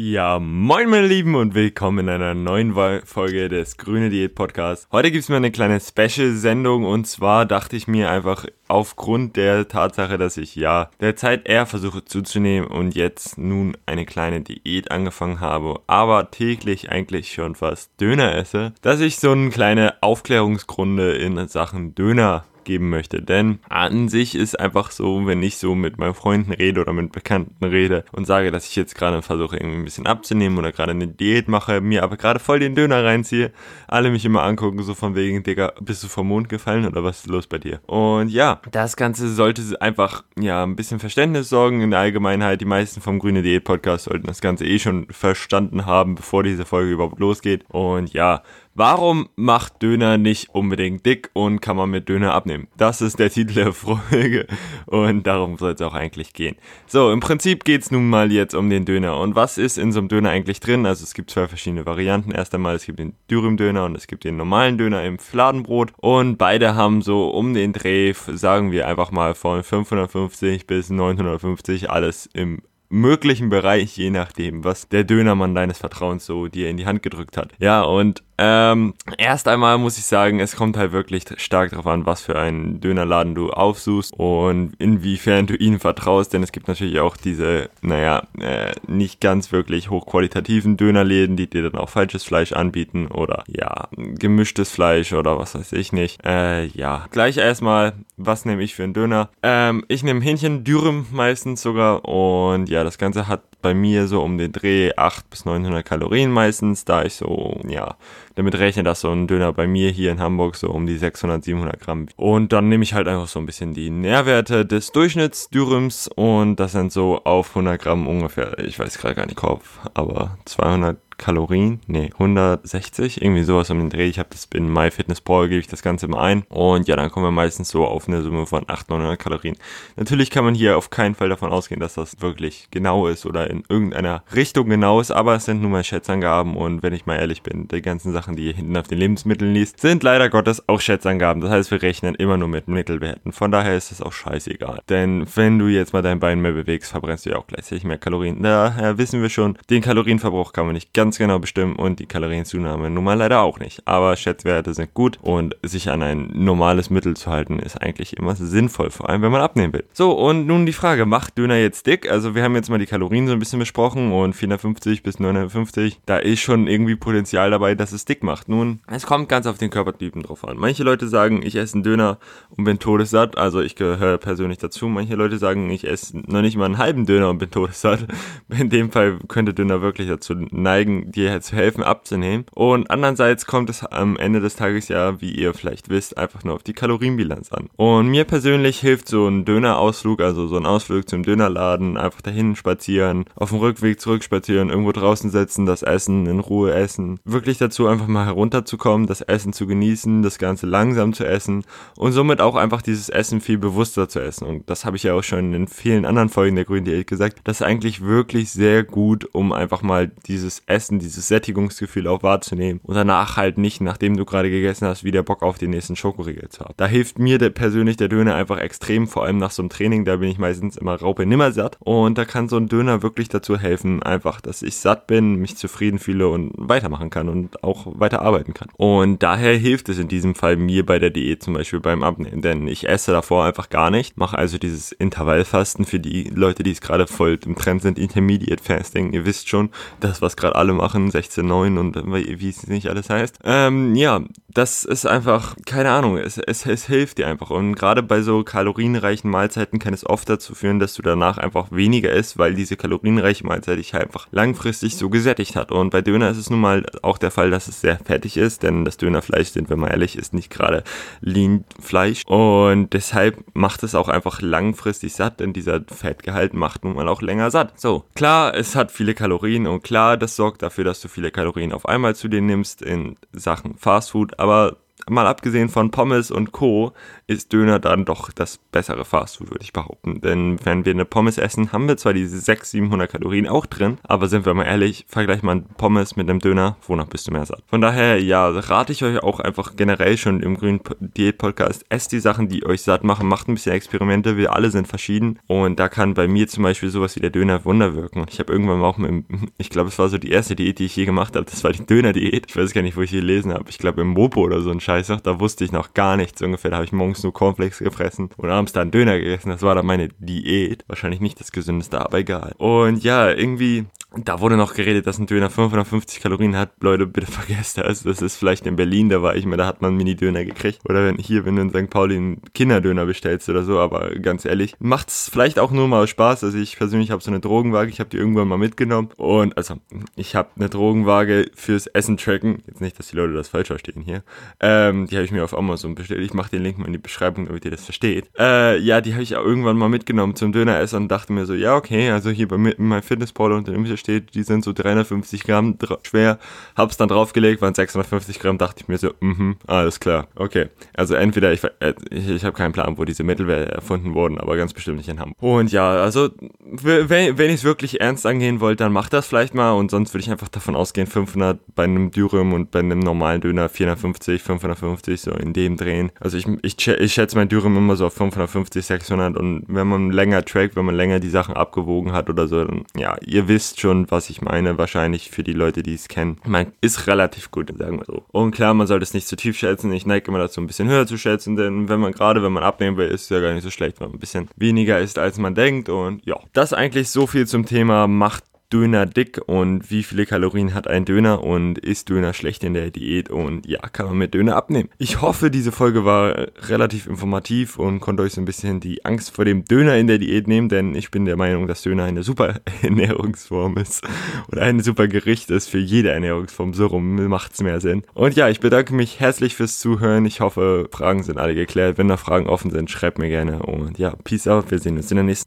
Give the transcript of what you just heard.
Ja, moin meine Lieben und willkommen in einer neuen Folge des Grüne Diät Podcasts. Heute gibt es mir eine kleine Special-Sendung und zwar dachte ich mir einfach aufgrund der Tatsache, dass ich ja derzeit eher versuche zuzunehmen und jetzt nun eine kleine Diät angefangen habe, aber täglich eigentlich schon fast Döner esse, dass ich so eine kleine Aufklärungsgrunde in Sachen Döner geben möchte. Denn an sich ist einfach so, wenn ich so mit meinen Freunden rede oder mit Bekannten rede und sage, dass ich jetzt gerade versuche, irgendwie ein bisschen abzunehmen oder gerade eine Diät mache, mir aber gerade voll den Döner reinziehe, alle mich immer angucken, so von wegen, Digga, bist du vom Mond gefallen oder was ist los bei dir? Und ja, das Ganze sollte einfach, ja, ein bisschen Verständnis sorgen in der Allgemeinheit. Die meisten vom Grüne Diät Podcast sollten das Ganze eh schon verstanden haben, bevor diese Folge überhaupt losgeht. Und ja, Warum macht Döner nicht unbedingt dick und kann man mit Döner abnehmen? Das ist der Titel der Folge und darum soll es auch eigentlich gehen. So, im Prinzip geht es nun mal jetzt um den Döner. Und was ist in so einem Döner eigentlich drin? Also es gibt zwei verschiedene Varianten. Erst einmal, es gibt den Dürüm-Döner und es gibt den normalen Döner im Fladenbrot. Und beide haben so um den Dreh, sagen wir einfach mal von 550 bis 950 alles im möglichen Bereich, je nachdem, was der Dönermann deines Vertrauens so dir in die Hand gedrückt hat. Ja, und ähm, erst einmal muss ich sagen, es kommt halt wirklich stark darauf an, was für einen Dönerladen du aufsuchst und inwiefern du ihnen vertraust, denn es gibt natürlich auch diese, naja, äh, nicht ganz wirklich hochqualitativen Dönerläden, die dir dann auch falsches Fleisch anbieten oder ja, gemischtes Fleisch oder was weiß ich nicht. Äh, ja, gleich erstmal, was nehme ich für einen Döner? Ähm, ich nehme Hähnchen, Dürüm meistens sogar und ja, das Ganze hat bei mir so um den Dreh 800 bis 900 Kalorien meistens, da ich so, ja, damit rechne, dass so ein Döner bei mir hier in Hamburg so um die 600, 700 Gramm. Und dann nehme ich halt einfach so ein bisschen die Nährwerte des Durchschnitts Dürüms und das sind so auf 100 Gramm ungefähr, ich weiß gerade gar nicht Kopf, aber 200 Kalorien, nee, 160, irgendwie sowas um den Dreh. Ich habe das in MyFitnessPal, gebe ich das Ganze mal ein. Und ja, dann kommen wir meistens so auf eine Summe von 800, 900 Kalorien. Natürlich kann man hier auf keinen Fall davon ausgehen, dass das wirklich genau ist oder in irgendeiner Richtung genau ist, aber es sind nun mal Schätzangaben und wenn ich mal ehrlich bin, die ganzen Sachen, die ihr hinten auf den Lebensmitteln liest, sind leider Gottes auch Schätzangaben. Das heißt, wir rechnen immer nur mit Mittelwerten. Von daher ist es auch scheißegal. Denn wenn du jetzt mal dein Bein mehr bewegst, verbrennst du ja auch gleichzeitig mehr Kalorien. Daher wissen wir schon, den Kalorienverbrauch kann man nicht ganz ganz genau bestimmen und die Kalorienzunahme nun mal leider auch nicht. Aber Schätzwerte sind gut und sich an ein normales Mittel zu halten ist eigentlich immer sinnvoll, vor allem wenn man abnehmen will. So, und nun die Frage, macht Döner jetzt dick? Also wir haben jetzt mal die Kalorien so ein bisschen besprochen und 450 bis 950, da ist schon irgendwie Potenzial dabei, dass es dick macht. Nun, es kommt ganz auf den Körpertypen drauf an. Manche Leute sagen, ich esse einen Döner und bin todessatt, also ich gehöre persönlich dazu. Manche Leute sagen, ich esse noch nicht mal einen halben Döner und bin todessatt. In dem Fall könnte Döner wirklich dazu neigen, dir zu helfen abzunehmen. Und andererseits kommt es am Ende des Tages ja, wie ihr vielleicht wisst, einfach nur auf die Kalorienbilanz an. Und mir persönlich hilft so ein Dönerausflug, also so ein Ausflug zum Dönerladen, einfach dahin spazieren, auf dem Rückweg zurück spazieren, irgendwo draußen setzen, das Essen in Ruhe essen. Wirklich dazu einfach mal herunterzukommen, das Essen zu genießen, das Ganze langsam zu essen und somit auch einfach dieses Essen viel bewusster zu essen. Und das habe ich ja auch schon in vielen anderen Folgen der Grünen Diät gesagt. Das ist eigentlich wirklich sehr gut, um einfach mal dieses Essen Essen, dieses Sättigungsgefühl auch wahrzunehmen und danach halt nicht, nachdem du gerade gegessen hast, wieder Bock auf den nächsten Schokoriegel zu haben. Da hilft mir der, persönlich der Döner einfach extrem, vor allem nach so einem Training, da bin ich meistens immer raupe nimmer satt und da kann so ein Döner wirklich dazu helfen, einfach, dass ich satt bin, mich zufrieden fühle und weitermachen kann und auch weiter arbeiten kann. Und daher hilft es in diesem Fall mir bei der Diät zum Beispiel beim Abnehmen, denn ich esse davor einfach gar nicht, mache also dieses Intervallfasten für die Leute, die es gerade voll im Trend sind, Intermediate Fasting, ihr wisst schon, das, was gerade alle machen, 16.9 und wie es nicht alles heißt. Ähm, ja, das ist einfach, keine Ahnung, es, es, es hilft dir einfach. Und gerade bei so kalorienreichen Mahlzeiten kann es oft dazu führen, dass du danach einfach weniger isst, weil diese kalorienreiche Mahlzeit dich einfach langfristig so gesättigt hat. Und bei Döner ist es nun mal auch der Fall, dass es sehr fettig ist, denn das Dönerfleisch, sind wir mal ehrlich, ist nicht gerade Lean-Fleisch. Und deshalb macht es auch einfach langfristig satt, denn dieser Fettgehalt macht nun mal auch länger satt. So, klar, es hat viele Kalorien und klar, das sorgt dafür, dass du viele Kalorien auf einmal zu dir nimmst in Sachen Fastfood, aber mal abgesehen von Pommes und Co. ist Döner dann doch das bessere Fastfood, würde ich behaupten. Denn wenn wir eine Pommes essen, haben wir zwar diese 600, 700 Kalorien auch drin, aber sind wir mal ehrlich, vergleich mal Pommes mit einem Döner, wonach bist du mehr satt? Von daher, ja, rate ich euch auch einfach generell schon im grünen Diät-Podcast, esst die Sachen, die euch satt machen, macht ein bisschen Experimente, wir alle sind verschieden und da kann bei mir zum Beispiel sowas wie der Döner Wunder wirken. Ich habe irgendwann mal auch mit, ich glaube, es war so die erste Diät, die ich je gemacht habe, das war die Döner-Diät. Ich weiß gar nicht, wo ich die gelesen habe. Ich glaube im Mopo oder so ein Scheiß, da wusste ich noch gar nichts ungefähr. Da habe ich morgens nur Cornflakes gefressen und abends dann Döner gegessen. Das war dann meine Diät. Wahrscheinlich nicht das gesündeste, aber egal. Und ja, irgendwie da wurde noch geredet, dass ein Döner 550 Kalorien hat. Leute, bitte vergesst das. Das ist vielleicht in Berlin, da war ich mal, da hat man Mini-Döner gekriegt. Oder wenn hier, wenn du in St. Pauli einen Kinderdöner bestellst oder so. Aber ganz ehrlich, macht's vielleicht auch nur mal Spaß. Also ich persönlich habe so eine Drogenwaage, ich habe die irgendwann mal mitgenommen. Und also, ich habe eine Drogenwaage fürs Essen tracken. Jetzt nicht, dass die Leute das falsch verstehen hier. Ähm, die habe ich mir auf Amazon bestellt. Ich mache den Link mal in die Beschreibung, damit ihr das versteht. Äh, ja, die habe ich auch irgendwann mal mitgenommen zum Döneressen und dachte mir so, ja, okay, also hier bei mir in meinem Fitnesspolo und dem steht, die sind so 350 Gramm schwer. Hab's dann draufgelegt, waren 650 Gramm, dachte ich mir so, mhm, alles klar. Okay, also entweder, ich, äh, ich, ich habe keinen Plan, wo diese Mittelwerte erfunden wurden, aber ganz bestimmt nicht in Hamburg. Und ja, also, wenn, wenn ich es wirklich ernst angehen wollte, dann mach das vielleicht mal und sonst würde ich einfach davon ausgehen, 500 bei einem Dürüm und bei einem normalen Döner 450, 550, so in dem drehen. Also ich, ich, ich schätze mein Dürüm immer so auf 550, 600 und wenn man länger trackt, wenn man länger die Sachen abgewogen hat oder so, dann, ja, ihr wisst schon, was ich meine, wahrscheinlich für die Leute, die es kennen. Man ist relativ gut, sagen wir so. Und klar, man sollte es nicht zu tief schätzen. Ich neige immer dazu, ein bisschen höher zu schätzen, denn wenn man gerade, wenn man abnehmen will, ist es ja gar nicht so schlecht, wenn man ein bisschen weniger ist, als man denkt. Und ja, das eigentlich so viel zum Thema Macht Döner dick und wie viele Kalorien hat ein Döner und ist Döner schlecht in der Diät und ja, kann man mit Döner abnehmen. Ich hoffe, diese Folge war relativ informativ und konnte euch so ein bisschen die Angst vor dem Döner in der Diät nehmen, denn ich bin der Meinung, dass Döner eine super Ernährungsform ist oder ein super Gericht ist für jede Ernährungsform. So rum macht's mehr Sinn. Und ja, ich bedanke mich herzlich fürs Zuhören. Ich hoffe, Fragen sind alle geklärt. Wenn da Fragen offen sind, schreibt mir gerne und ja, peace out. Wir sehen uns in der nächsten